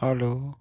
Hello.